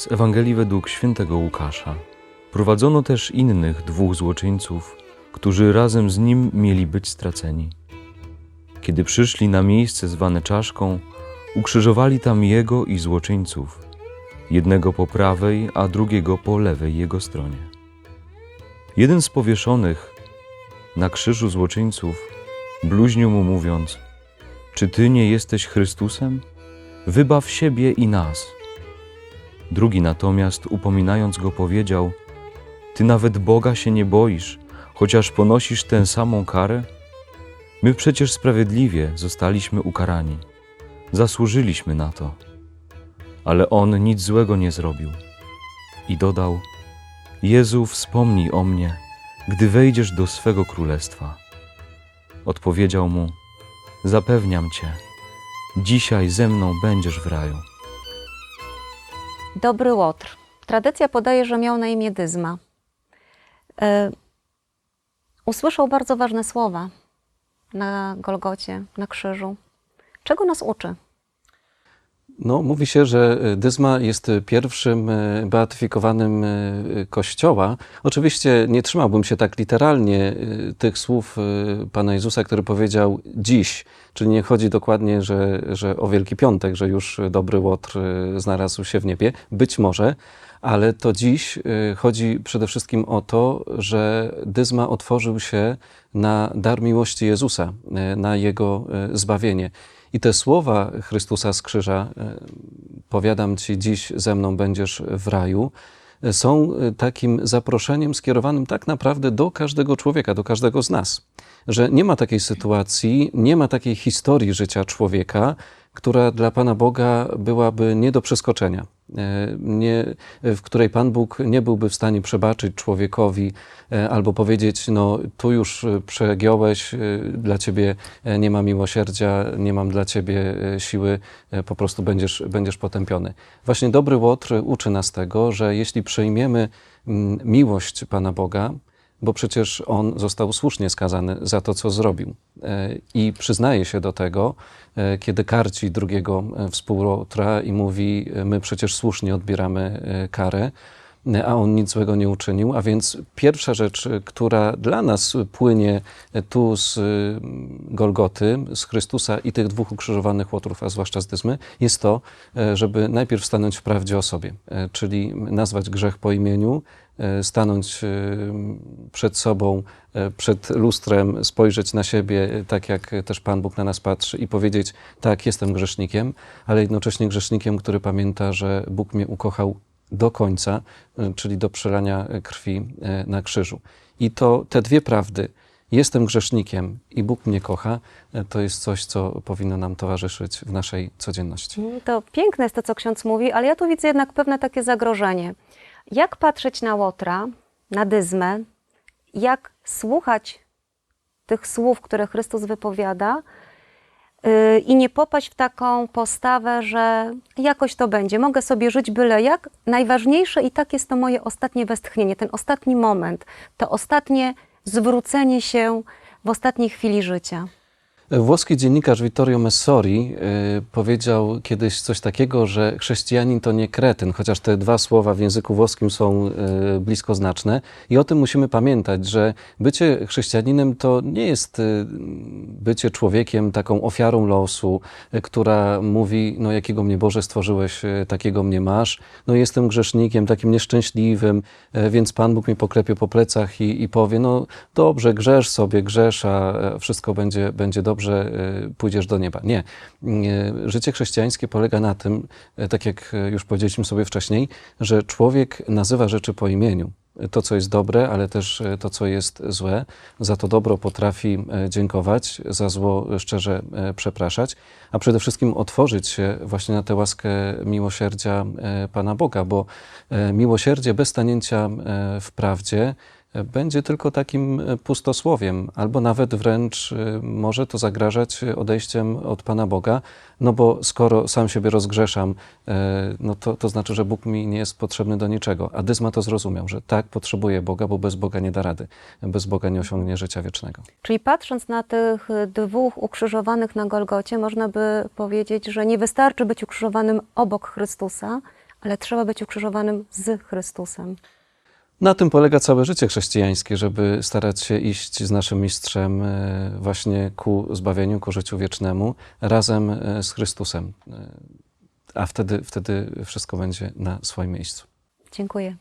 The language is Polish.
Z Ewangelii według świętego Łukasza. Prowadzono też innych dwóch złoczyńców, którzy razem z nim mieli być straceni. Kiedy przyszli na miejsce zwane czaszką, ukrzyżowali tam jego i złoczyńców, jednego po prawej, a drugiego po lewej jego stronie. Jeden z powieszonych na krzyżu złoczyńców bluźnił mu mówiąc: Czy ty nie jesteś Chrystusem? Wybaw siebie i nas. Drugi natomiast, upominając go, powiedział: Ty nawet Boga się nie boisz, chociaż ponosisz tę samą karę? My przecież sprawiedliwie zostaliśmy ukarani. Zasłużyliśmy na to. Ale on nic złego nie zrobił. I dodał: Jezu, wspomnij o mnie, gdy wejdziesz do swego królestwa. Odpowiedział mu: Zapewniam cię, dzisiaj ze mną będziesz w raju. Dobry Łotr. Tradycja podaje, że miał na imię Dyzma. E, usłyszał bardzo ważne słowa na Golgocie, na krzyżu. Czego nas uczy? No, mówi się, że Dyzma jest pierwszym e, beatyfikowanym e, kościoła. Oczywiście nie trzymałbym się tak literalnie e, tych słów e, Pana Jezusa, który powiedział dziś, czyli nie chodzi dokładnie, że, że o Wielki Piątek, że już dobry Łotr e, znalazł się w niebie. Być może, ale to dziś e, chodzi przede wszystkim o to, że Dyzma otworzył się na dar miłości Jezusa, e, na Jego e, zbawienie. I te słowa Chrystusa z krzyża, e, powiadam Ci, dziś ze mną będziesz w raju, e, są e, takim zaproszeniem skierowanym tak naprawdę do każdego człowieka, do każdego z nas. Że nie ma takiej sytuacji, nie ma takiej historii życia człowieka, która dla Pana Boga byłaby nie do przeskoczenia, nie, w której Pan Bóg nie byłby w stanie przebaczyć człowiekowi e, albo powiedzieć: No, tu już e, przegiąłeś, e, dla ciebie e, nie ma miłosierdzia, nie mam dla ciebie e, siły, e, po prostu będziesz, będziesz potępiony. Właśnie dobry Łotr uczy nas tego, że jeśli przyjmiemy mm, miłość Pana Boga, bo przecież on został słusznie skazany za to, co zrobił. E, I przyznaje się do tego, e, kiedy karci drugiego e, współłotra i mówi: My przecież słusznie odbieramy karę, a on nic złego nie uczynił. A więc pierwsza rzecz, która dla nas płynie tu z e, Golgoty, z Chrystusa i tych dwóch ukrzyżowanych łotrów, a zwłaszcza z Dyzmy, jest to, e, żeby najpierw stanąć w prawdzie o sobie, e, czyli nazwać grzech po imieniu, e, stanąć przed sobą, przed lustrem, spojrzeć na siebie, tak jak też Pan Bóg na nas patrzy i powiedzieć: Tak, jestem grzesznikiem, ale jednocześnie grzesznikiem, który pamięta, że Bóg mnie ukochał do końca, e, czyli do przelania krwi e, na krzyżu. I to te dwie prawdy, jestem grzesznikiem i Bóg mnie kocha, e, to jest coś, co powinno nam towarzyszyć w naszej codzienności. To piękne jest to, co ksiądz mówi, ale ja tu widzę jednak pewne takie zagrożenie. Jak patrzeć na Łotra, na Dyzmę, jak słuchać tych słów, które Chrystus wypowiada, i nie popaść w taką postawę, że jakoś to będzie, mogę sobie żyć byle jak. Najważniejsze i tak jest to moje ostatnie westchnienie, ten ostatni moment, to ostatnie zwrócenie się w ostatniej chwili życia. Włoski dziennikarz Vittorio Messori y, powiedział kiedyś coś takiego, że chrześcijanin to nie kretyn, chociaż te dwa słowa w języku włoskim są y, bliskoznaczne. I o tym musimy pamiętać, że bycie chrześcijaninem to nie jest y, bycie człowiekiem, taką ofiarą losu, która mówi, no jakiego mnie Boże stworzyłeś, takiego mnie masz. No jestem grzesznikiem, takim nieszczęśliwym, więc Pan Bóg mnie poklepie po plecach i, i powie, no dobrze, grzesz sobie, grzesz, a wszystko będzie, będzie dobrze, y, pójdziesz do nieba. Nie. Życie chrześcijańskie polega na tym, y, tak jak y, już powiedzieliśmy sobie wcześniej, że człowiek nazywa rzeczy po imieniu. To, co jest dobre, ale też to, co jest złe. Za to dobro potrafi dziękować, za zło szczerze przepraszać, a przede wszystkim otworzyć się właśnie na tę łaskę miłosierdzia Pana Boga, bo miłosierdzie bez stanięcia w prawdzie będzie tylko takim e, pustosłowiem, albo nawet wręcz e, może to zagrażać odejściem od Pana Boga, no bo skoro sam siebie rozgrzeszam, e, no to, to znaczy, że Bóg mi nie jest potrzebny do niczego. A Dyzma to zrozumiał, że tak, potrzebuje Boga, bo bez Boga nie da rady, bez Boga nie osiągnie życia wiecznego. Czyli patrząc na tych dwóch ukrzyżowanych na Golgocie, można by powiedzieć, że nie wystarczy być ukrzyżowanym obok Chrystusa, ale trzeba być ukrzyżowanym z Chrystusem. Na tym polega całe życie chrześcijańskie, żeby starać się iść z naszym mistrzem e, właśnie ku zbawieniu, ku życiu wiecznemu, razem e, z Chrystusem. E, A wtedy, wtedy wszystko będzie na swoim miejscu. Dziękuję.